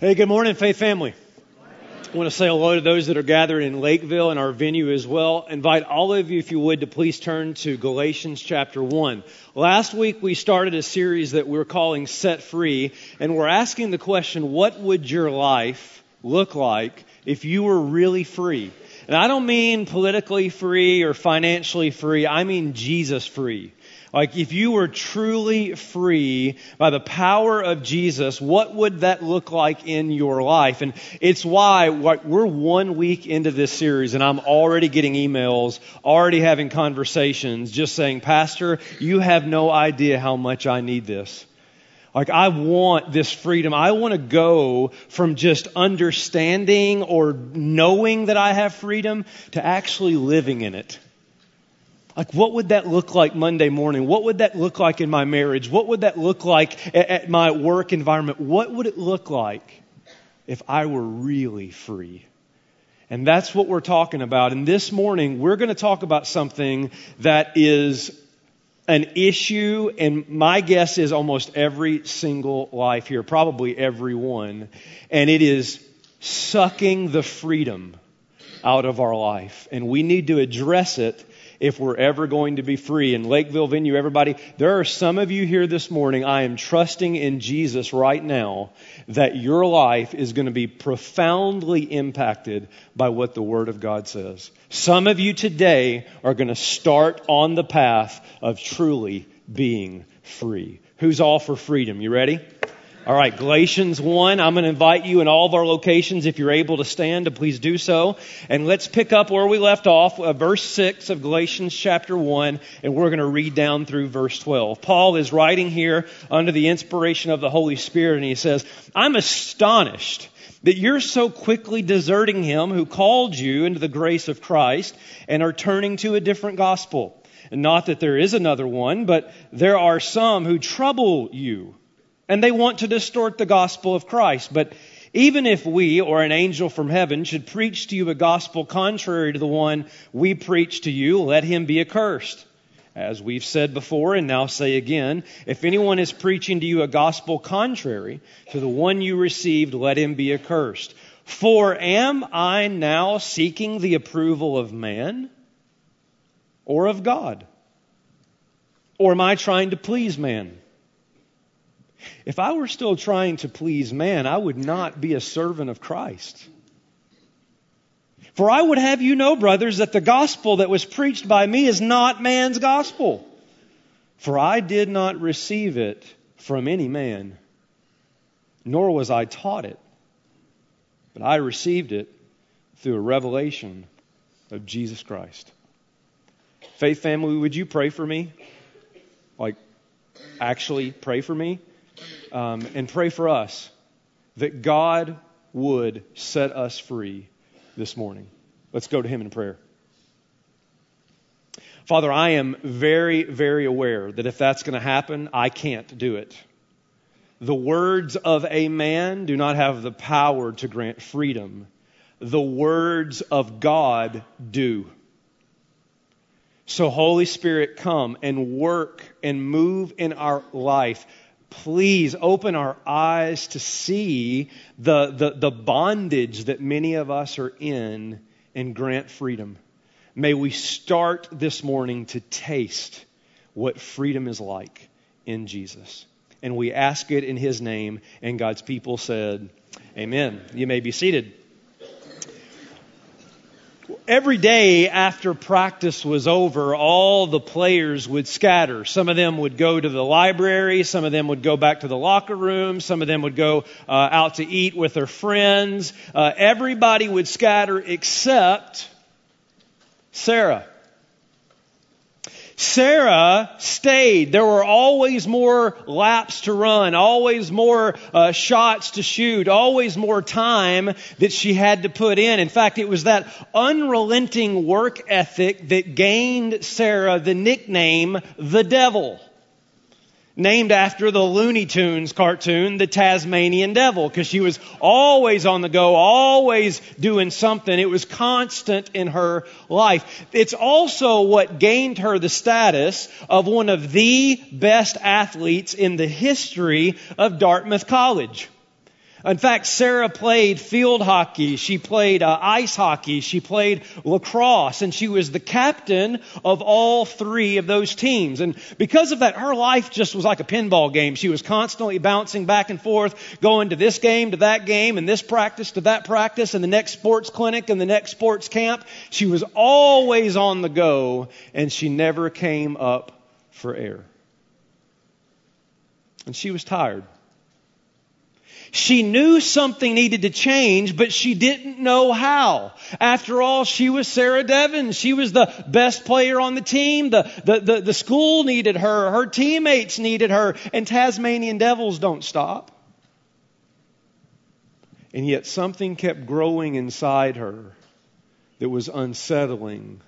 Hey, good morning, Faith family. I want to say hello to those that are gathered in Lakeville and our venue as well. Invite all of you, if you would, to please turn to Galatians chapter 1. Last week we started a series that we're calling Set Free, and we're asking the question, what would your life look like if you were really free? And I don't mean politically free or financially free, I mean Jesus free. Like, if you were truly free by the power of Jesus, what would that look like in your life? And it's why we're one week into this series, and I'm already getting emails, already having conversations, just saying, Pastor, you have no idea how much I need this. Like, I want this freedom. I want to go from just understanding or knowing that I have freedom to actually living in it. Like, what would that look like Monday morning? What would that look like in my marriage? What would that look like at, at my work environment? What would it look like if I were really free? And that's what we're talking about. And this morning, we're going to talk about something that is an issue, and my guess is almost every single life here, probably every one, and it is sucking the freedom out of our life. And we need to address it if we're ever going to be free. In Lakeville venue, everybody, there are some of you here this morning. I am trusting in Jesus right now that your life is going to be profoundly impacted by what the Word of God says. Some of you today are going to start on the path of truly being free. Who's all for freedom? You ready? All right, Galatians 1. I'm going to invite you in all of our locations, if you're able to stand, to please do so. And let's pick up where we left off, uh, verse 6 of Galatians chapter 1, and we're going to read down through verse 12. Paul is writing here under the inspiration of the Holy Spirit, and he says, I'm astonished that you're so quickly deserting him who called you into the grace of Christ and are turning to a different gospel. And not that there is another one, but there are some who trouble you and they want to distort the gospel of Christ. But even if we or an angel from heaven should preach to you a gospel contrary to the one we preach to you, let him be accursed. As we've said before and now say again, if anyone is preaching to you a gospel contrary to the one you received, let him be accursed. For am I now seeking the approval of man or of God? Or am I trying to please man? If I were still trying to please man, I would not be a servant of Christ. For I would have you know, brothers, that the gospel that was preached by me is not man's gospel. For I did not receive it from any man, nor was I taught it, but I received it through a revelation of Jesus Christ. Faith family, would you pray for me? Like, actually pray for me? Um, and pray for us that God would set us free this morning. Let's go to Him in prayer. Father, I am very, very aware that if that's going to happen, I can't do it. The words of a man do not have the power to grant freedom. The words of God do. So, Holy Spirit, come and work and move in our life please open our eyes to see the, the, the, bondage that many of us are in and grant freedom. May we start this morning to taste what freedom is like in Jesus. And we ask it in His name, and God's people said, Amen. You may be seated every day after practice was over, all the players would scatter. Some of them would go to the library, some of them would go back to the locker room, some of them would go uh, out to eat with their friends. Uh, everybody would scatter except Sarah. Sarah stayed. There were always more laps to run, always more uh, shots to shoot, always more time that she had to put in. In fact, it was that unrelenting work ethic that gained Sarah the nickname the devil named after the Looney Tunes cartoon, The Tasmanian Devil, because she was always on the go, always doing something. It was constant in her life. It's also what gained her the status of one of the best athletes in the history of Dartmouth College. In fact, Sarah played field hockey. She played uh, ice hockey. She played lacrosse. And she was the captain of all three of those teams. And because of that, her life just was like a pinball game. She was constantly bouncing back and forth, going to this game, to that game, and this practice to that practice, and the next sports clinic and the next sports camp. She was always on the go, and she never came up for air. And she was tired. She knew something needed to change, but she didn't know how. After all, she was Sarah Devens. She was the best player on the team. The, the, the, the school needed her. Her teammates needed her. And Tasmanian Devils don't stop. And yet something kept growing inside her that was unsettling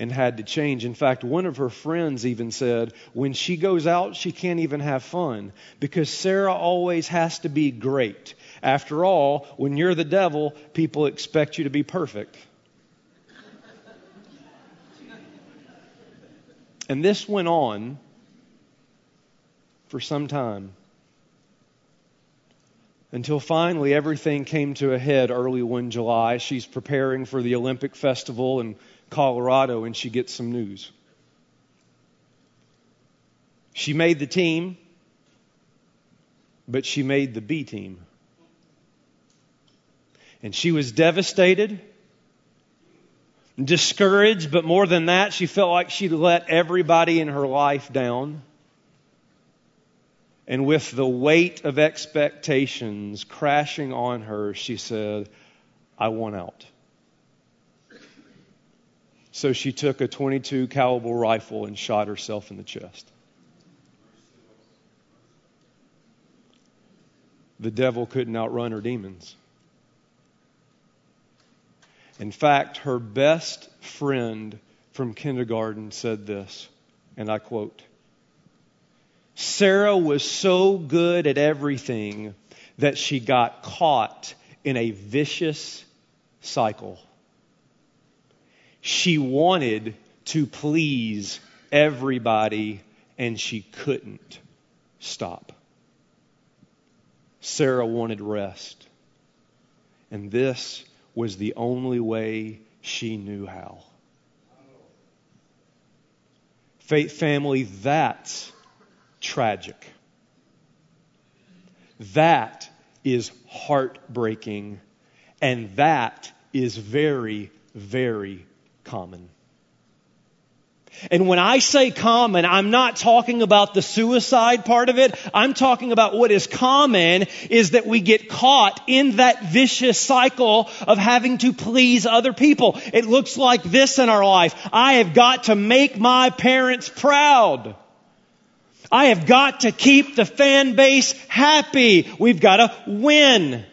and had to change. In fact, one of her friends even said, when she goes out, she can't even have fun because Sarah always has to be great. After all, when you're the devil, people expect you to be perfect. And this went on for some time until finally everything came to a head early one July. She's preparing for the Olympic Festival and Colorado and she gets some news. She made the team, but she made the B team. And she was devastated, discouraged, but more than that, she felt like she'd let everybody in her life down. And with the weight of expectations crashing on her, she said, I want out. So she took a 22 caliber rifle and shot herself in the chest. The devil couldn't outrun her demons. In fact, her best friend from kindergarten said this, and I quote Sarah was so good at everything that she got caught in a vicious cycle. She wanted to please everybody and she couldn't stop. Sarah wanted rest. And this was the only way she knew how. Faith family, that's tragic. That is heartbreaking. And that is very, very common. And when I say common, I'm not talking about the suicide part of it. I'm talking about what is common is that we get caught in that vicious cycle of having to please other people. It looks like this in our life. I have got to make my parents proud. I have got to keep the fan base happy. We've got to win.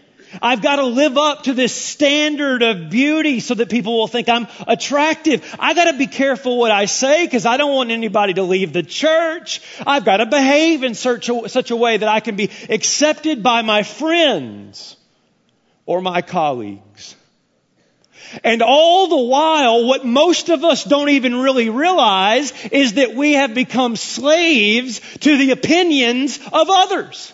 I've got to live up to this standard of beauty so that people will think I'm attractive. I've got to be careful what I say because I don't want anybody to leave the church. I've got to behave in such a, such a way that I can be accepted by my friends or my colleagues. And all the while, what most of us don't even really realize is that we have become slaves to the opinions of others.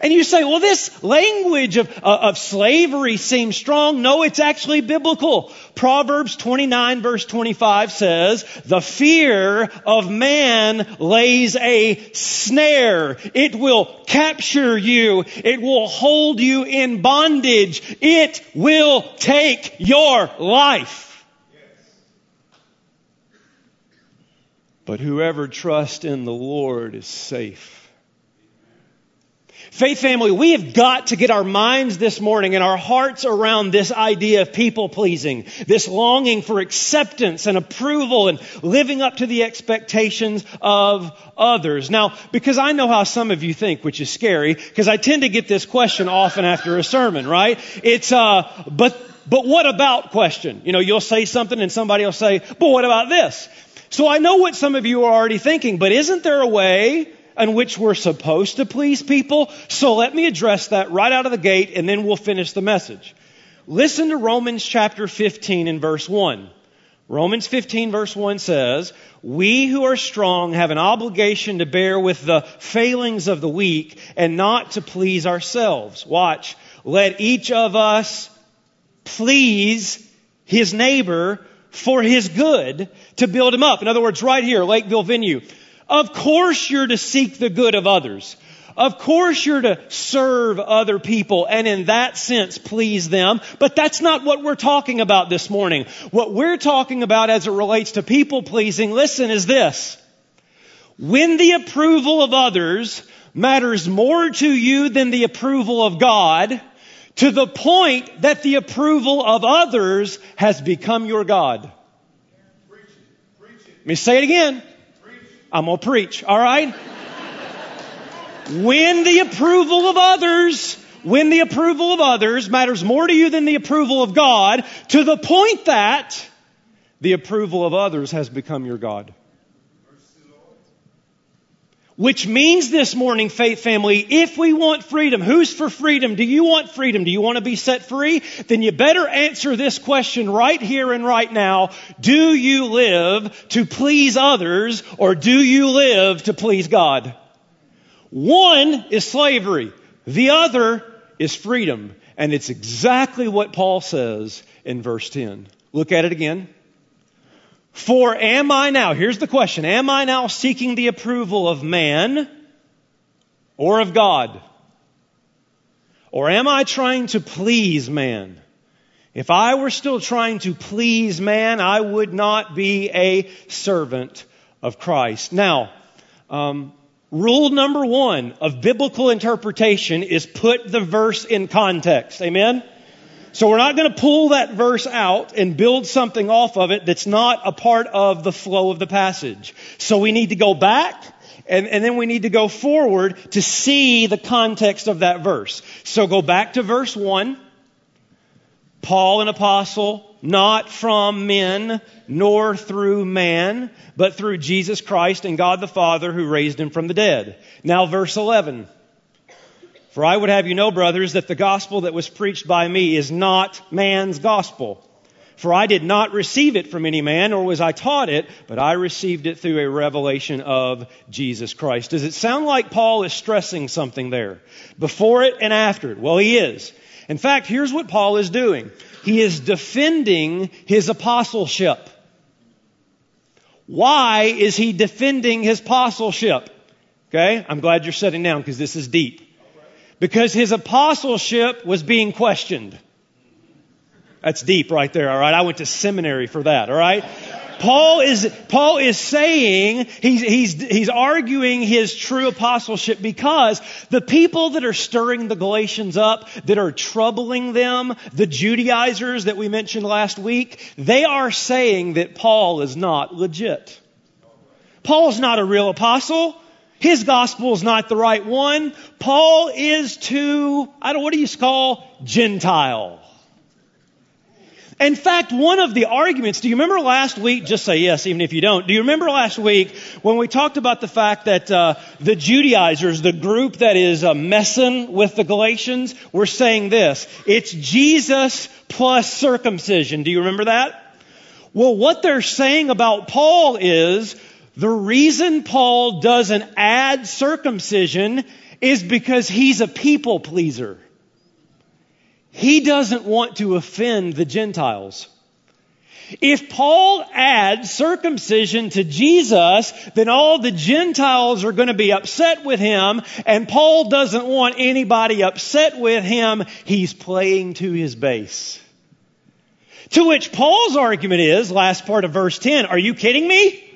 And you say, well, this language of, uh, of slavery seems strong. No, it's actually biblical. Proverbs 29 verse 25 says, the fear of man lays a snare. It will capture you. It will hold you in bondage. It will take your life. But whoever trusts in the Lord is safe. Faith family, we have got to get our minds this morning and our hearts around this idea of people pleasing, this longing for acceptance and approval and living up to the expectations of others. Now, because I know how some of you think, which is scary, because I tend to get this question often after a sermon, right? It's, uh, but, but what about question? You know, you'll say something and somebody will say, but what about this? So I know what some of you are already thinking, but isn't there a way in which we're supposed to please people. So let me address that right out of the gate and then we'll finish the message. Listen to Romans chapter 15 and verse 1. Romans 15 verse 1 says, We who are strong have an obligation to bear with the failings of the weak and not to please ourselves. Watch. Let each of us please his neighbor for his good to build him up. In other words, right here, Lakeville Venue. Of course you're to seek the good of others. Of course you're to serve other people and in that sense please them, but that's not what we're talking about this morning. What we're talking about as it relates to people pleasing, listen, is this. When the approval of others matters more to you than the approval of God, to the point that the approval of others has become your God. Let me say it again. I'm going to preach, all right? When the approval of others, when the approval of others matters more to you than the approval of God, to the point that the approval of others has become your God. Which means this morning, faith family, if we want freedom, who's for freedom? Do you want freedom? Do you want to be set free? Then you better answer this question right here and right now. Do you live to please others or do you live to please God? One is slavery. The other is freedom. And it's exactly what Paul says in verse 10. Look at it again. For am I now, here's the question, am I now seeking the approval of man or of God? Or am I trying to please man? If I were still trying to please man, I would not be a servant of Christ. Now, um, Rule number one of biblical interpretation is put the verse in context. Amen? So we're not going to pull that verse out and build something off of it that's not a part of the flow of the passage. So we need to go back and, and then we need to go forward to see the context of that verse. So go back to verse one. Paul, an apostle, not from men, nor through man, but through Jesus Christ and God the Father who raised him from the dead. Now, verse 11. For I would have you know, brothers, that the gospel that was preached by me is not man's gospel. For I did not receive it from any man, nor was I taught it, but I received it through a revelation of Jesus Christ. Does it sound like Paul is stressing something there? Before it and after it? Well, he is. In fact, here's what Paul is doing. He is defending his apostleship. Why is he defending his apostleship? Okay, I'm glad you're sitting down because this is deep. Because his apostleship was being questioned. That's deep right there, alright? I went to seminary for that, alright? Paul is, Paul is saying, he's, he's, he's arguing his true apostleship because the people that are stirring the Galatians up, that are troubling them, the Judaizers that we mentioned last week, they are saying that Paul is not legit. Paul's not a real apostle. His gospel is not the right one. Paul is too, I don't, what do you call Gentile? In fact, one of the arguments, do you remember last week? Just say yes, even if you don't. Do you remember last week when we talked about the fact that uh, the Judaizers, the group that is uh, messing with the Galatians, were saying this: it's Jesus plus circumcision. Do you remember that? Well, what they're saying about Paul is the reason Paul doesn't add circumcision is because he's a people pleaser. He doesn't want to offend the Gentiles. If Paul adds circumcision to Jesus, then all the Gentiles are going to be upset with him, and Paul doesn't want anybody upset with him. He's playing to his base. To which Paul's argument is, last part of verse 10, are you kidding me?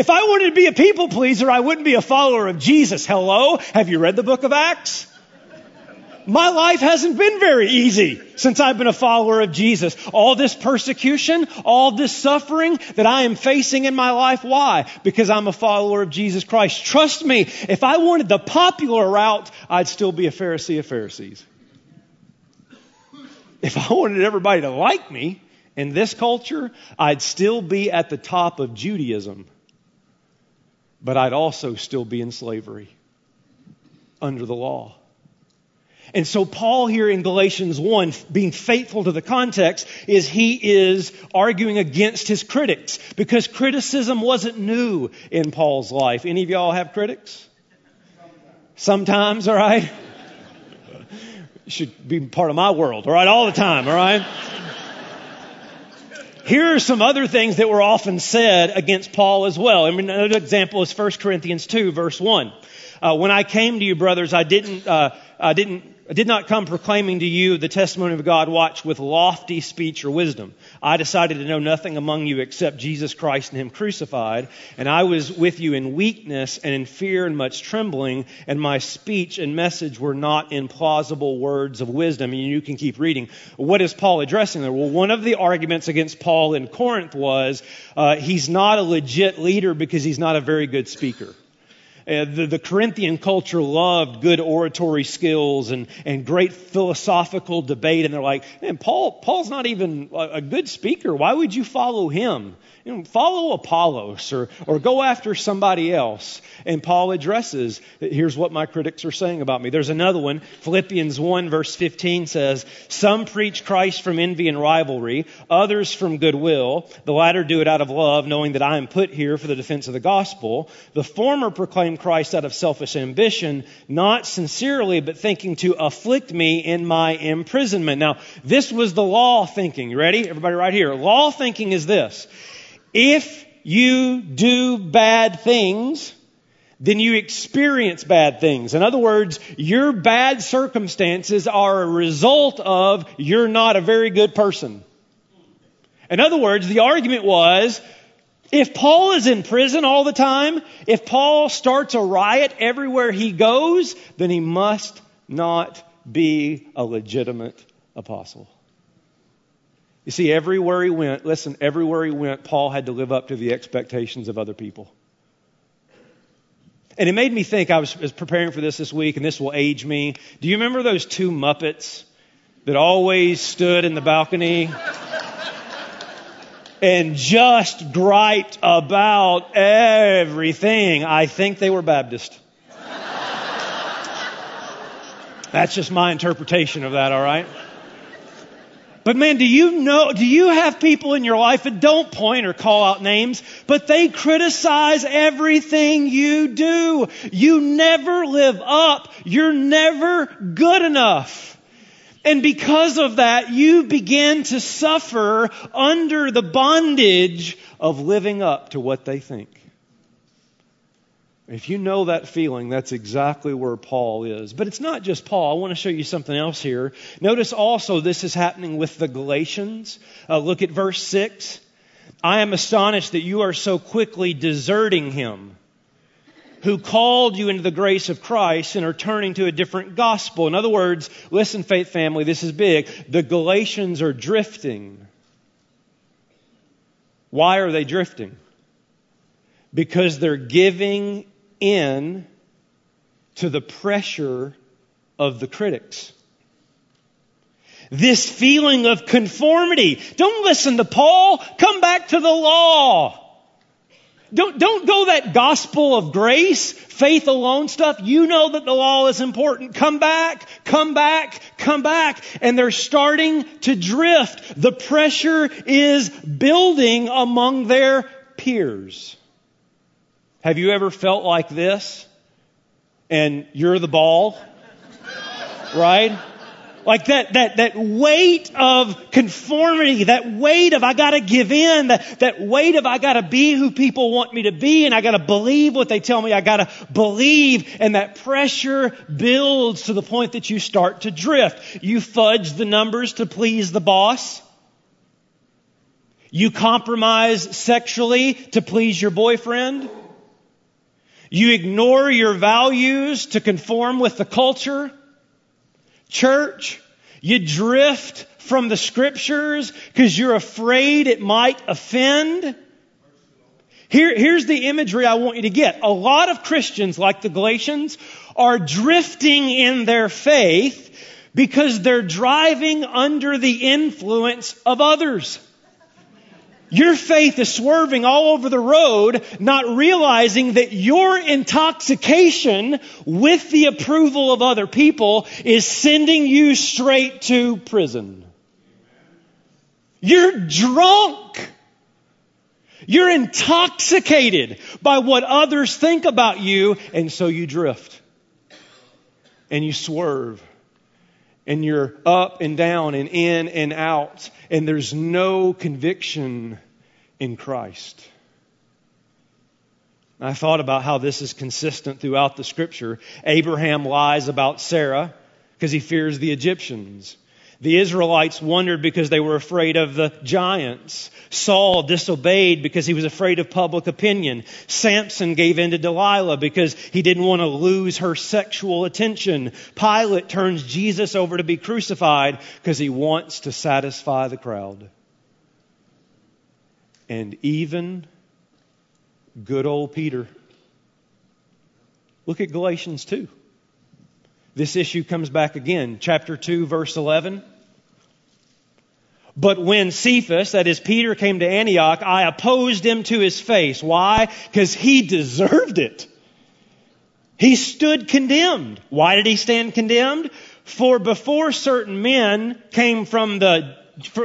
If I wanted to be a people pleaser, I wouldn't be a follower of Jesus. Hello? Have you read the book of Acts? my life hasn't been very easy since I've been a follower of Jesus. All this persecution, all this suffering that I am facing in my life, why? Because I'm a follower of Jesus Christ. Trust me, if I wanted the popular route, I'd still be a Pharisee of Pharisees. If I wanted everybody to like me in this culture, I'd still be at the top of Judaism. But I'd also still be in slavery under the law. And so Paul here in Galatians 1, being faithful to the context, is he is arguing against his critics because criticism wasn't new in Paul's life. Any of y'all have critics? Sometimes, all right? should be part of my world, all right? All the time, all right? Here are some other things that were often said against Paul as well. I mean, another example is 1 Corinthians 2, verse 1. Uh, when I came to you, brothers, I didn't, uh, I didn't I did not come proclaiming to you the testimony of God watch with lofty speech or wisdom. I decided to know nothing among you except Jesus Christ and Him crucified. And I was with you in weakness and in fear and much trembling. And my speech and message were not in plausible words of wisdom. And you can keep reading. What is Paul addressing there? Well, one of the arguments against Paul in Corinth was uh, he's not a legit leader because he's not a very good speaker. Uh, the, the, Corinthian culture loved good oratory skills and, and great philosophical debate. And they're like, man, Paul, Paul's not even a, a good speaker. Why would you follow him? You know, follow Apollos or, or go after somebody else. And Paul addresses, here's what my critics are saying about me. There's another one. Philippians 1 verse 15 says, Some preach Christ from envy and rivalry, others from goodwill. The latter do it out of love, knowing that I am put here for the defense of the gospel. The former proclaim Christ out of selfish ambition, not sincerely, but thinking to afflict me in my imprisonment. Now, this was the law thinking. You ready? Everybody right here. Law thinking is this. If you do bad things, then you experience bad things. In other words, your bad circumstances are a result of you're not a very good person. In other words, the argument was, if Paul is in prison all the time, if Paul starts a riot everywhere he goes, then he must not be a legitimate apostle. You see, everywhere he went, listen, everywhere he went, Paul had to live up to the expectations of other people. And it made me think, I was, was preparing for this this week, and this will age me. Do you remember those two Muppets that always stood in the balcony? And just griped about everything. I think they were Baptist. That's just my interpretation of that, all right? But man, do you know, do you have people in your life that don't point or call out names, but they criticize everything you do? You never live up. You're never good enough. And because of that, you begin to suffer under the bondage of living up to what they think. If you know that feeling, that's exactly where Paul is. But it's not just Paul. I want to show you something else here. Notice also this is happening with the Galatians. Uh, look at verse 6. I am astonished that you are so quickly deserting him who called you into the grace of Christ and are turning to a different gospel. In other words, listen, faith family, this is big. The Galatians are drifting. Why are they drifting? Because they're giving in to the pressure of the critics. This feeling of conformity. Don't listen to Paul. Come back to the law. Don't, don't go that gospel of grace, faith alone stuff. You know that the law is important. Come back, come back, come back. And they're starting to drift. The pressure is building among their peers. Have you ever felt like this? And you're the ball? Right? Like that, that, that weight of conformity, that weight of I gotta give in, that, that weight of I gotta be who people want me to be and I gotta believe what they tell me I gotta believe and that pressure builds to the point that you start to drift. You fudge the numbers to please the boss. You compromise sexually to please your boyfriend. You ignore your values to conform with the culture. Church, you drift from the scriptures because you're afraid it might offend. Here, here's the imagery I want you to get. A lot of Christians, like the Galatians, are drifting in their faith because they're driving under the influence of others. Your faith is swerving all over the road, not realizing that your intoxication with the approval of other people is sending you straight to prison. You're drunk. You're intoxicated by what others think about you, and so you drift. And you swerve. And you're up and down and in and out, and there's no conviction in Christ. I thought about how this is consistent throughout the scripture. Abraham lies about Sarah because he fears the Egyptians. The Israelites wondered because they were afraid of the giants. Saul disobeyed because he was afraid of public opinion. Samson gave in to Delilah because he didn't want to lose her sexual attention. Pilate turns Jesus over to be crucified because he wants to satisfy the crowd. And even good old Peter. Look at Galatians 2. This issue comes back again. Chapter 2, verse 11. But when Cephas, that is Peter, came to Antioch, I opposed him to his face. Why? Because he deserved it. He stood condemned. Why did he stand condemned? For before certain men came from the,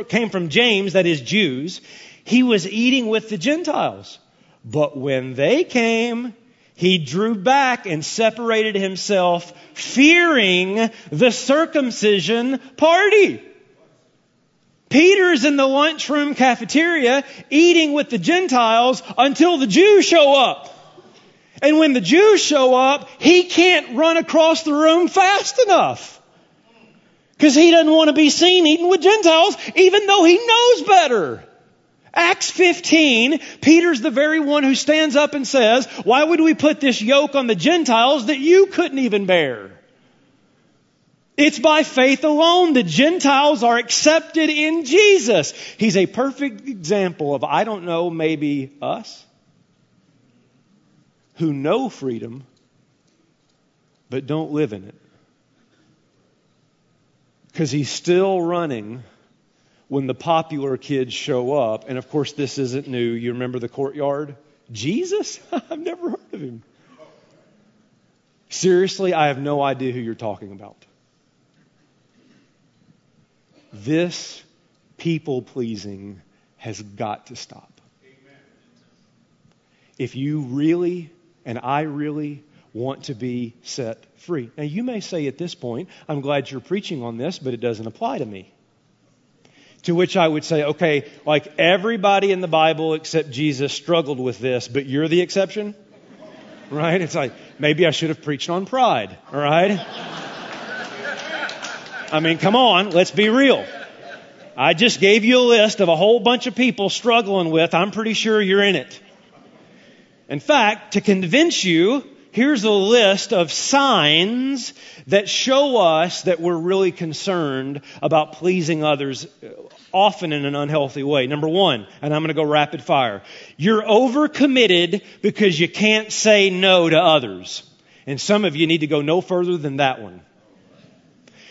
came from James, that is Jews, he was eating with the Gentiles. But when they came, he drew back and separated himself, fearing the circumcision party. Peter's in the lunchroom cafeteria eating with the Gentiles until the Jews show up. And when the Jews show up, he can't run across the room fast enough. Because he doesn't want to be seen eating with Gentiles, even though he knows better. Acts 15, Peter's the very one who stands up and says, Why would we put this yoke on the Gentiles that you couldn't even bear? It's by faith alone. The Gentiles are accepted in Jesus. He's a perfect example of, I don't know, maybe us who know freedom but don't live in it. Because he's still running when the popular kids show up. And of course, this isn't new. You remember the courtyard? Jesus? I've never heard of him. Seriously, I have no idea who you're talking about. This people pleasing has got to stop. If you really and I really want to be set free. Now, you may say at this point, I'm glad you're preaching on this, but it doesn't apply to me. To which I would say, okay, like everybody in the Bible except Jesus struggled with this, but you're the exception? Right? It's like, maybe I should have preached on pride, all right? I mean, come on, let's be real. I just gave you a list of a whole bunch of people struggling with. I'm pretty sure you're in it. In fact, to convince you, here's a list of signs that show us that we're really concerned about pleasing others, uh, often in an unhealthy way. Number one, and I'm going to go rapid fire. You're overcommitted because you can't say no to others. And some of you need to go no further than that one.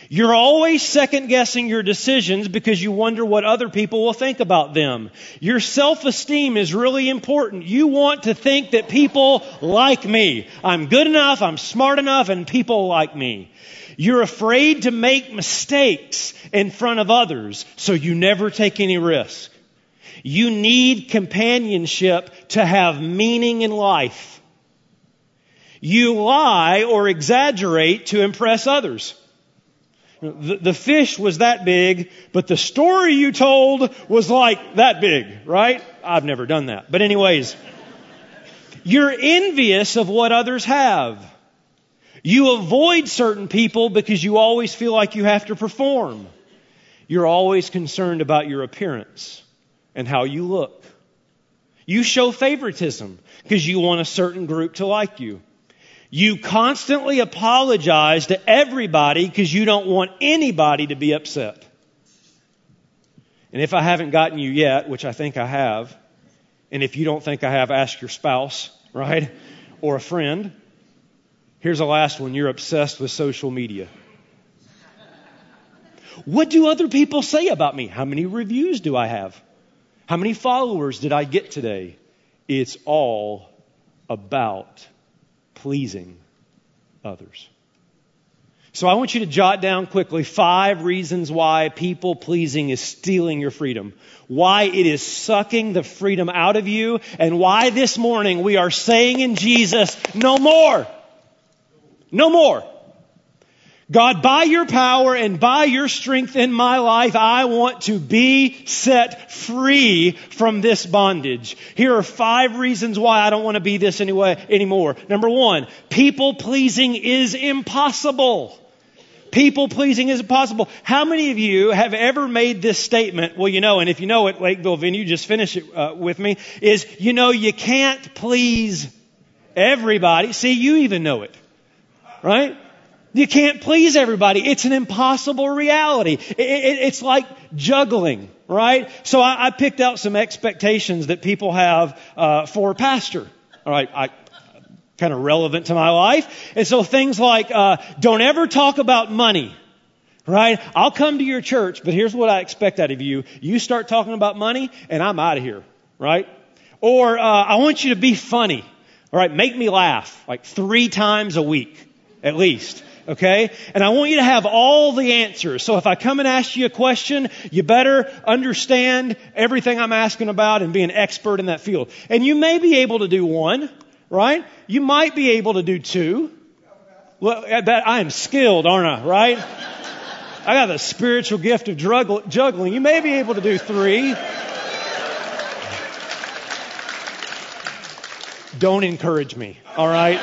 You're always second guessing your decisions because you wonder what other people will think about them. Your self esteem is really important. You want to think that people like me. I'm good enough, I'm smart enough, and people like me. You're afraid to make mistakes in front of others, so you never take any risk. You need companionship to have meaning in life. You lie or exaggerate to impress others. The, the fish was that big, but the story you told was like that big, right? I've never done that. But anyways, you're envious of what others have. You avoid certain people because you always feel like you have to perform. You're always concerned about your appearance and how you look. You show favoritism because you want a certain group to like you. You constantly apologize to everybody because you don't want anybody to be upset. And if I haven't gotten you yet, which I think I have, and if you don't think I have, ask your spouse, right? Or a friend. Here's the last one you're obsessed with social media. What do other people say about me? How many reviews do I have? How many followers did I get today? It's all about pleasing others. So I want you to jot down quickly five reasons why people pleasing is stealing your freedom. Why it is sucking the freedom out of you and why this morning we are saying in Jesus, no more. No more. God, by your power and by your strength in my life, I want to be set free from this bondage. Here are five reasons why I don't want to be this anyway anymore. Number one, people pleasing is impossible. People pleasing is impossible. How many of you have ever made this statement? Well, you know, and if you know it, Lakeville venue, just finish it uh, with me, is, you know, you can't please everybody. See, you even know it. Right? You can't please everybody. It's an impossible reality. It, it, it's like juggling, right? So I, I, picked out some expectations that people have uh, for a pastor. All right, I, kind of relevant to my life. And so things like, uh, don't ever talk about money. Right? I'll come to your church, but here's what I expect out of you. You start talking about money, and I'm out of here. Right? Or, uh, I want you to be funny. All right? Make me laugh. Like three times a week, at least. Okay? And I want you to have all the answers. So if I come and ask you a question, you better understand everything I'm asking about and be an expert in that field. And you may be able to do one right? You might be able to do two. Well, I am skilled, aren't I, right? I got the spiritual gift of juggling. You may be able to do three. Don't encourage me, all right?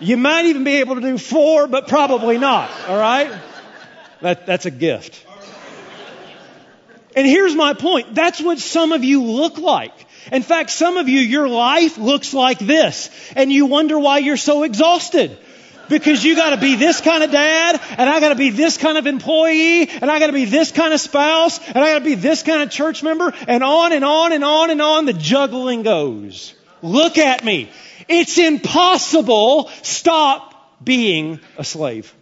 You might even be able to do four, but probably not, all right? That, that's a gift. And here's my point. That's what some of you look like. In fact, some of you, your life looks like this, and you wonder why you're so exhausted. Because you gotta be this kind of dad, and I gotta be this kind of employee, and I gotta be this kind of spouse, and I gotta be this kind of church member, and on and on and on and on the juggling goes. Look at me. It's impossible. Stop being a slave.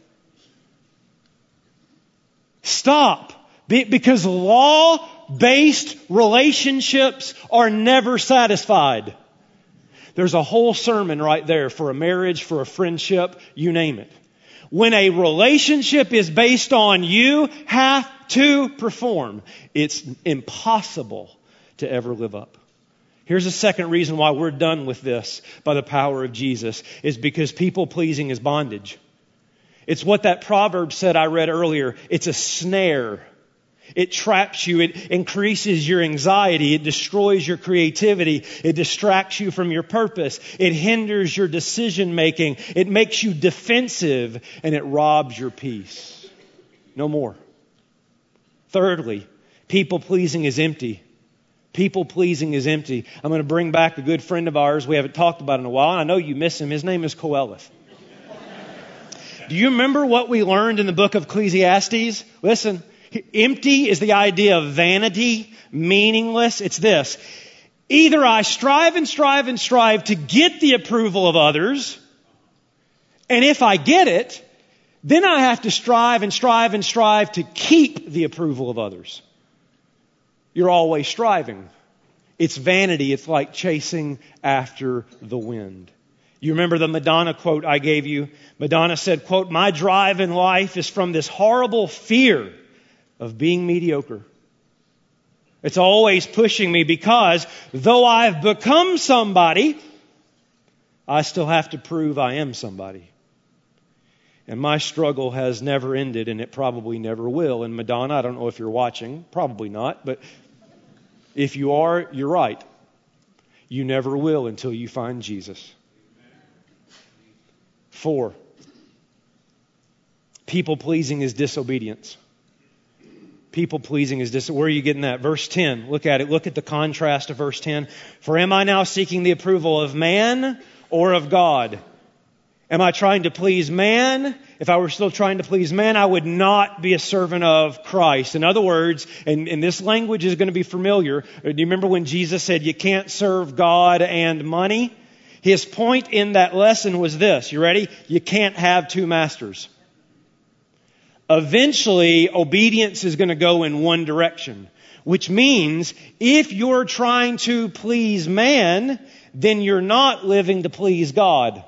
Stop. Because law based relationships are never satisfied. There's a whole sermon right there for a marriage, for a friendship, you name it. When a relationship is based on you have to perform, it's impossible to ever live up. Here's a second reason why we're done with this by the power of Jesus is because people pleasing is bondage. It's what that proverb said I read earlier. It's a snare. It traps you. It increases your anxiety. It destroys your creativity. It distracts you from your purpose. It hinders your decision making. It makes you defensive and it robs your peace. No more. Thirdly, people pleasing is empty. People pleasing is empty. I'm going to bring back a good friend of ours we haven't talked about in a while. I know you miss him. His name is Qoheleth. Do you remember what we learned in the book of Ecclesiastes? Listen, Empty is the idea of vanity, meaningless. It's this. Either I strive and strive and strive to get the approval of others, and if I get it, then I have to strive and strive and strive to keep the approval of others. You're always striving. It's vanity. It's like chasing after the wind. You remember the Madonna quote I gave you? Madonna said, quote, my drive in life is from this horrible fear of being mediocre. It's always pushing me because though I've become somebody, I still have to prove I am somebody. And my struggle has never ended and it probably never will. And Madonna, I don't know if you're watching, probably not, but if you are, you're right. You never will until you find Jesus. Four, people pleasing is disobedience. People pleasing is disobedience. where are you getting that? Verse 10. Look at it. Look at the contrast of verse 10. For am I now seeking the approval of man or of God? Am I trying to please man? If I were still trying to please man, I would not be a servant of Christ. In other words, and, and this language is going to be familiar. Do you remember when Jesus said you can't serve God and money? His point in that lesson was this. You ready? You can't have two masters. eventually obedience is going to go in one direction. Which means if you're trying to please man, then you're not living to please God.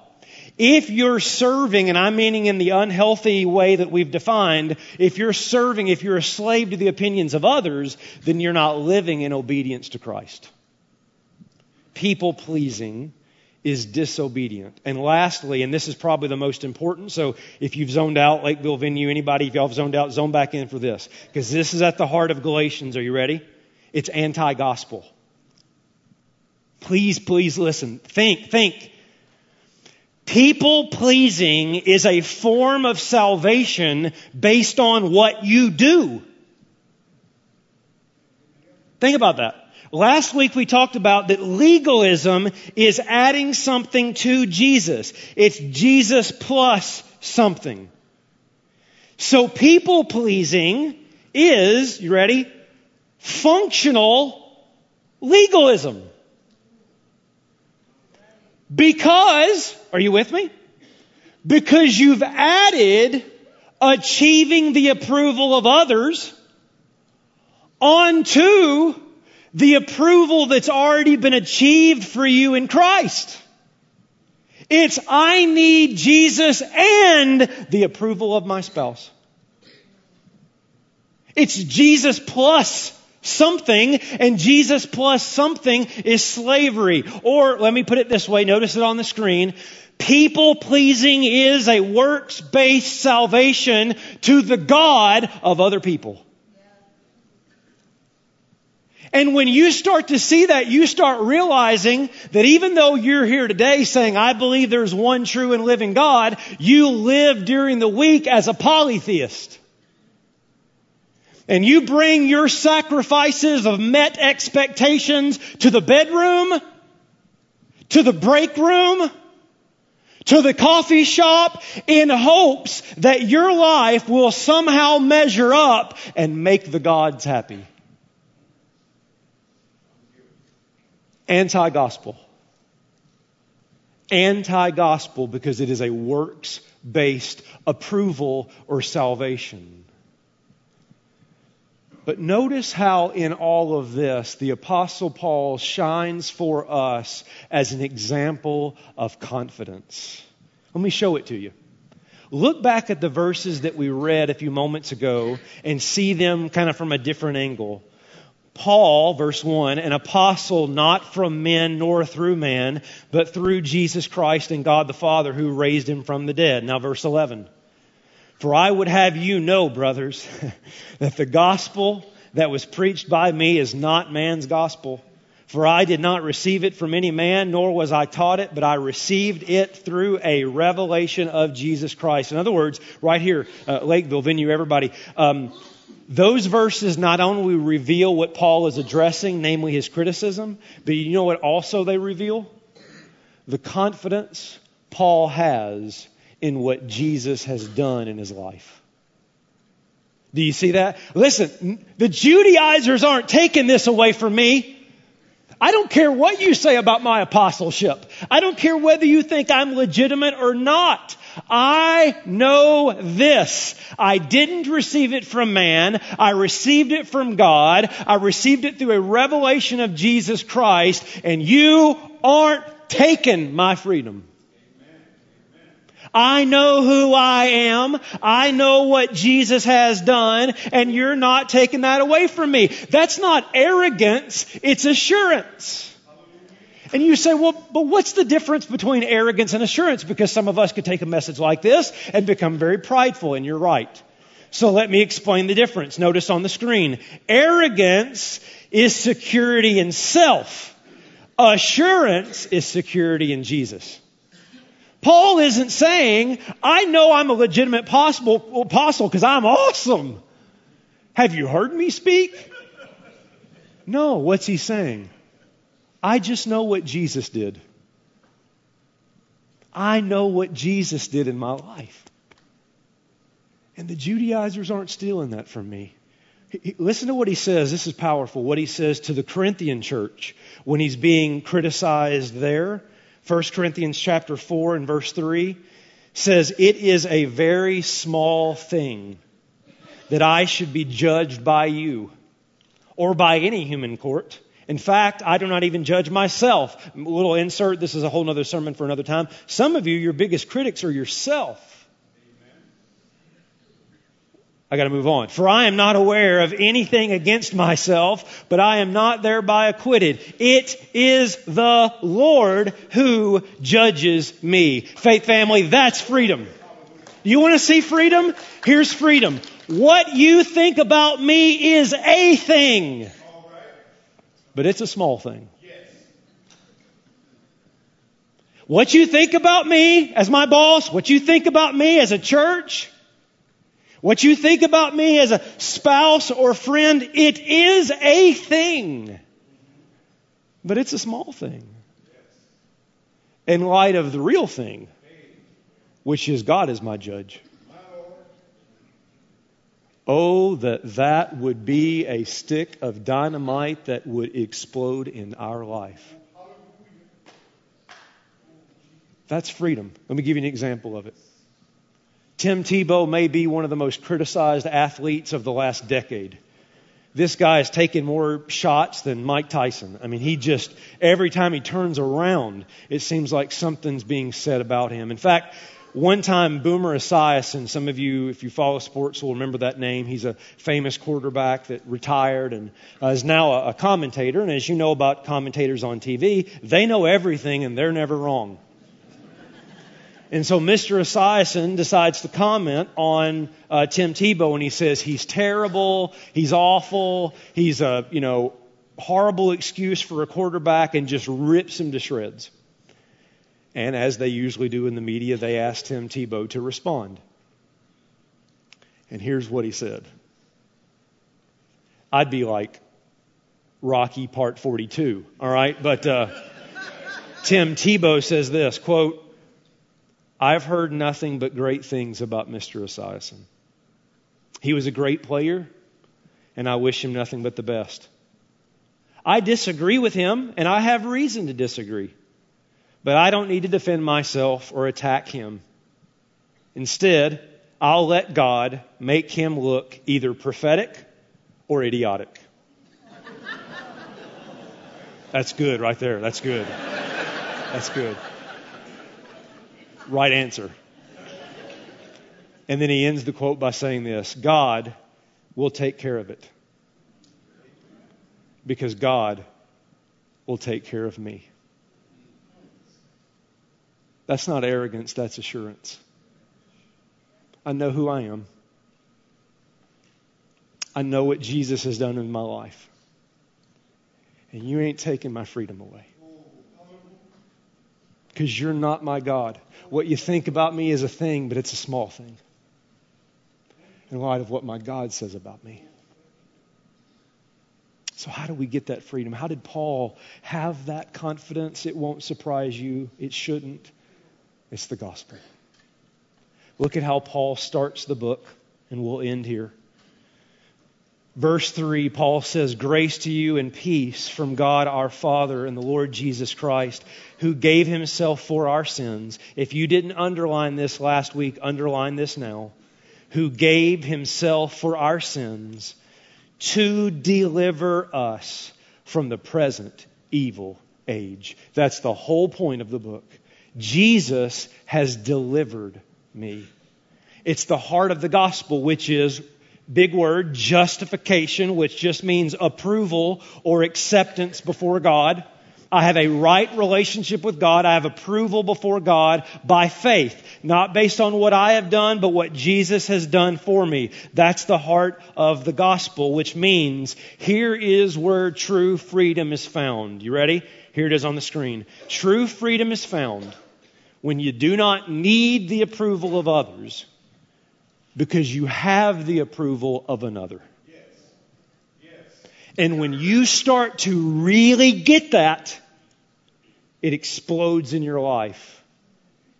If you're serving, and I'm meaning in the unhealthy way that we've defined, if you're serving, if you're a slave to the opinions of others, then you're not living in obedience to Christ. People pleasing is disobedient. And lastly, and this is probably the most important, so if you've zoned out, Lakeville venue, anybody, if y'all have zoned out, zone back in for this. Because this is at the heart of Galatians. Are you ready? It's anti gospel. Please, please listen. Think, think. People pleasing is a form of salvation based on what you do. Think about that. Last week we talked about that legalism is adding something to Jesus. It's Jesus plus something. So people pleasing is, you ready? Functional legalism. Because, are you with me? Because you've added achieving the approval of others onto the approval that's already been achieved for you in Christ. It's I need Jesus and the approval of my spouse. It's Jesus plus something, and Jesus plus something is slavery. Or let me put it this way, notice it on the screen. People pleasing is a works based salvation to the God of other people. And when you start to see that, you start realizing that even though you're here today saying, I believe there's one true and living God, you live during the week as a polytheist. And you bring your sacrifices of met expectations to the bedroom, to the break room, to the coffee shop in hopes that your life will somehow measure up and make the gods happy. Anti gospel. Anti gospel because it is a works based approval or salvation. But notice how in all of this, the Apostle Paul shines for us as an example of confidence. Let me show it to you. Look back at the verses that we read a few moments ago and see them kind of from a different angle. Paul, verse 1, an apostle not from men nor through man, but through Jesus Christ and God the Father who raised him from the dead. Now, verse 11. For I would have you know, brothers, that the gospel that was preached by me is not man's gospel. For I did not receive it from any man, nor was I taught it, but I received it through a revelation of Jesus Christ. In other words, right here, uh, Lakeville venue, everybody, um, those verses not only reveal what Paul is addressing, namely his criticism, but you know what also they reveal? The confidence Paul has in what Jesus has done in his life. Do you see that? Listen, the Judaizers aren't taking this away from me. I don't care what you say about my apostleship. I don't care whether you think I'm legitimate or not. I know this. I didn't receive it from man. I received it from God. I received it through a revelation of Jesus Christ and you aren't taking my freedom. I know who I am. I know what Jesus has done and you're not taking that away from me. That's not arrogance. It's assurance. And you say, well, but what's the difference between arrogance and assurance? Because some of us could take a message like this and become very prideful, and you're right. So let me explain the difference. Notice on the screen. Arrogance is security in self. Assurance is security in Jesus. Paul isn't saying, I know I'm a legitimate apostle because I'm awesome. Have you heard me speak? No, what's he saying? I just know what Jesus did. I know what Jesus did in my life. And the Judaizers aren't stealing that from me. Listen to what he says. This is powerful. What he says to the Corinthian church when he's being criticized there. 1 Corinthians chapter 4 and verse 3 says, It is a very small thing that I should be judged by you or by any human court. In fact, I do not even judge myself. A little insert, this is a whole other sermon for another time. Some of you, your biggest critics are yourself. I got to move on. For I am not aware of anything against myself, but I am not thereby acquitted. It is the Lord who judges me. Faith family, that's freedom. You want to see freedom? Here's freedom. What you think about me is a thing, but it's a small thing. What you think about me as my boss, what you think about me as a church, what you think about me as a spouse or friend, it is a thing. But it's a small thing. In light of the real thing, which is God is my judge. Oh, that that would be a stick of dynamite that would explode in our life. That's freedom. Let me give you an example of it. Tim Tebow may be one of the most criticized athletes of the last decade. This guy has taken more shots than Mike Tyson. I mean, he just, every time he turns around, it seems like something's being said about him. In fact, one time, Boomer Esiason, some of you, if you follow sports, will remember that name. He's a famous quarterback that retired and uh, is now a, a commentator. And as you know about commentators on TV, they know everything and they're never wrong. And so Mr. Esiason decides to comment on uh, Tim Tebow, and he says he's terrible, he's awful, he's a you know horrible excuse for a quarterback, and just rips him to shreds. And as they usually do in the media, they asked Tim Tebow to respond. And here's what he said. I'd be like Rocky Part 42, all right? But uh, Tim Tebow says this quote I've heard nothing but great things about Mr. Esiason. He was a great player, and I wish him nothing but the best. I disagree with him, and I have reason to disagree. But I don't need to defend myself or attack him. Instead, I'll let God make him look either prophetic or idiotic. That's good right there. That's good. That's good. Right answer. And then he ends the quote by saying this God will take care of it. Because God will take care of me. That's not arrogance, that's assurance. I know who I am. I know what Jesus has done in my life. And you ain't taking my freedom away because you're not my God. What you think about me is a thing, but it's a small thing in light of what my God says about me. So, how do we get that freedom? How did Paul have that confidence? It won't surprise you. It shouldn't. It's the gospel. Look at how Paul starts the book, and we'll end here. Verse 3, Paul says, Grace to you and peace from God our Father and the Lord Jesus Christ, who gave himself for our sins. If you didn't underline this last week, underline this now. Who gave himself for our sins to deliver us from the present evil age. That's the whole point of the book. Jesus has delivered me. It's the heart of the gospel, which is big word, justification, which just means approval or acceptance before God. I have a right relationship with God. I have approval before God by faith, not based on what I have done, but what Jesus has done for me. That's the heart of the gospel, which means here is where true freedom is found. You ready? Here it is on the screen. True freedom is found when you do not need the approval of others because you have the approval of another. And when you start to really get that, it explodes in your life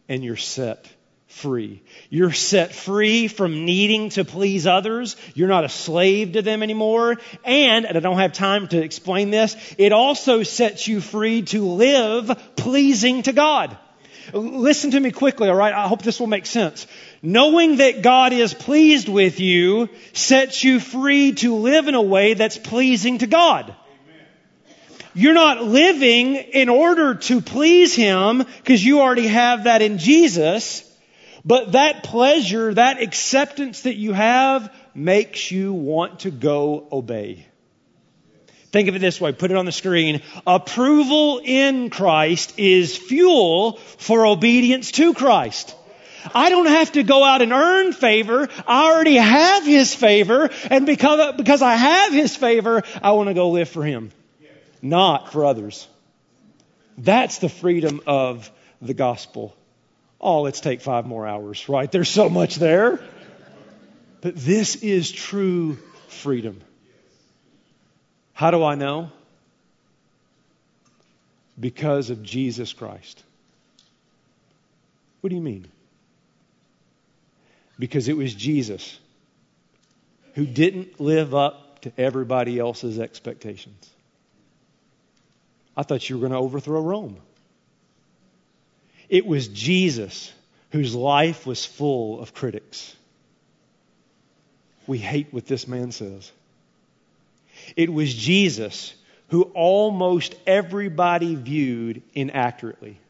and you're set free. You're set free from needing to please others. You're not a slave to them anymore. And, and I don't have time to explain this, it also sets you free to live pleasing to God. Listen to me quickly, all right? I hope this will make sense. Knowing that God is pleased with you sets you free to live in a way that's pleasing to God. You're not living in order to please Him because you already have that in Jesus. But that pleasure, that acceptance that you have makes you want to go obey. Think of it this way, put it on the screen. Approval in Christ is fuel for obedience to Christ. I don't have to go out and earn favor. I already have His favor. And because, because I have His favor, I want to go live for Him not for others. That's the freedom of the gospel. Oh, let's take five more hours, right? There's so much there. But this is true freedom. How do I know? Because of Jesus Christ. What do you mean? Because it was Jesus who didn't live up to everybody else's expectations. I thought you were going to overthrow Rome. It was Jesus whose life was full of critics. We hate what this man says. It was Jesus who almost everybody viewed inaccurately.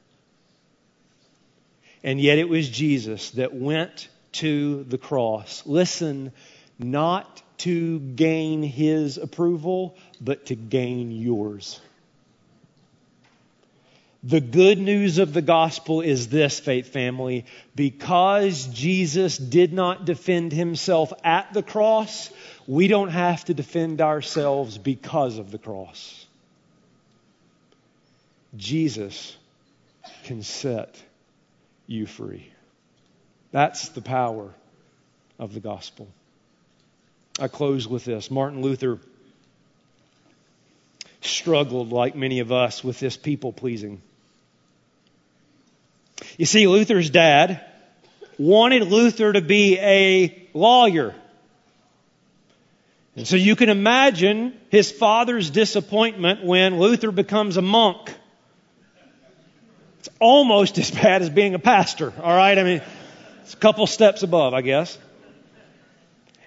And yet it was Jesus that went to the cross. Listen, not to gain his approval, but to gain yours. The good news of the gospel is this, faith family. Because Jesus did not defend himself at the cross, we don't have to defend ourselves because of the cross. Jesus can set you free. That's the power of the gospel. I close with this. Martin Luther struggled, like many of us, with this people pleasing. You see, Luther's dad wanted Luther to be a lawyer. And so you can imagine his father's disappointment when Luther becomes a monk. It's almost as bad as being a pastor, all right? I mean, it's a couple steps above, I guess.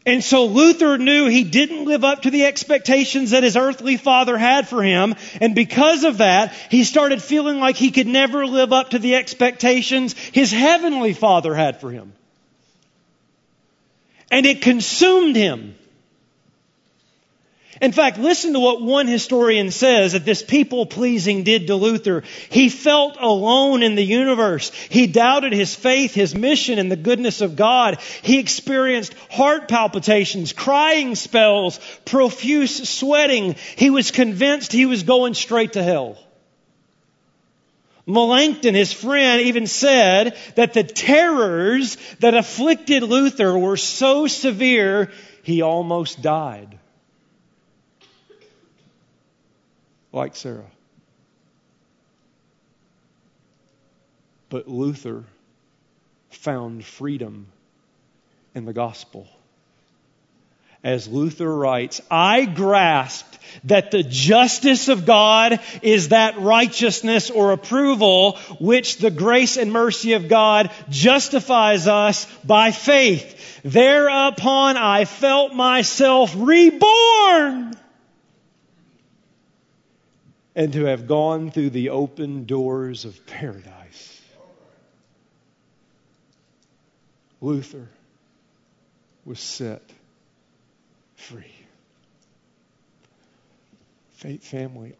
And so Luther knew he didn't live up to the expectations that his earthly father had for him. And because of that, he started feeling like he could never live up to the expectations his heavenly father had for him. And it consumed him. In fact, listen to what one historian says that this people pleasing did to Luther. He felt alone in the universe. He doubted his faith, his mission, and the goodness of God. He experienced heart palpitations, crying spells, profuse sweating. He was convinced he was going straight to hell. Melanchthon, his friend, even said that the terrors that afflicted Luther were so severe he almost died. Like Sarah. But Luther found freedom in the gospel. As Luther writes, I grasped that the justice of God is that righteousness or approval which the grace and mercy of God justifies us by faith. Thereupon I felt myself reborn and to have gone through the open doors of paradise. Luther was set free. Faith family,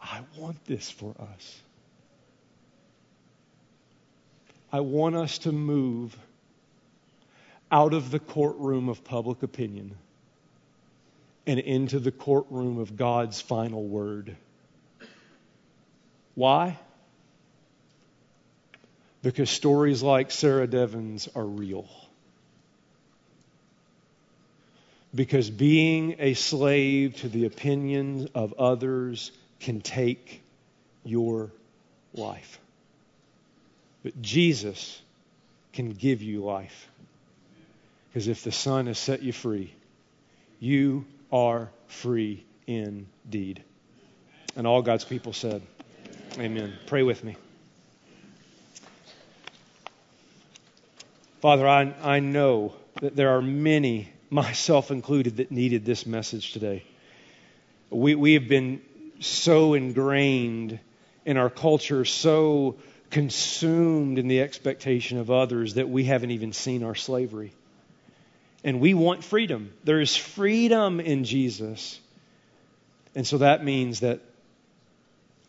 I want this for us. I want us to move out of the courtroom of public opinion and into the courtroom of God's final word. Why? Because stories like Sarah Devon's are real. Because being a slave to the opinions of others can take your life. But Jesus can give you life. Because if the Son has set you free, you are free indeed. And all God's people said, Amen. Pray with me. Father, I, I know that there are many, myself included, that needed this message today. We, we have been so ingrained in our culture, so consumed in the expectation of others that we haven't even seen our slavery. And we want freedom. There is freedom in Jesus. And so that means that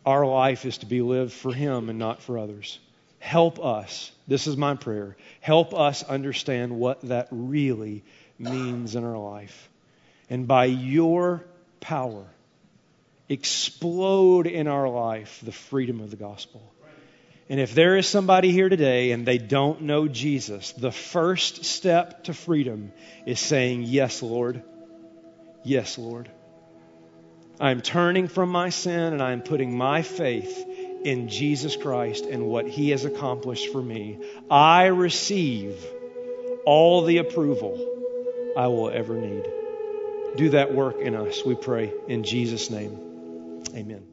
our life is to be lived for Him and not for others. Help us. This is my prayer. Help us understand what that really means in our life. And by your power, explode in our life the freedom of the gospel. And if there is somebody here today and they don't know Jesus, the first step to freedom is saying, Yes, Lord. Yes, Lord. I'm turning from my sin and I'm putting my faith in Jesus Christ and what He has accomplished for me. I receive all the approval I will ever need. Do that work in us, we pray, in Jesus' name. Amen.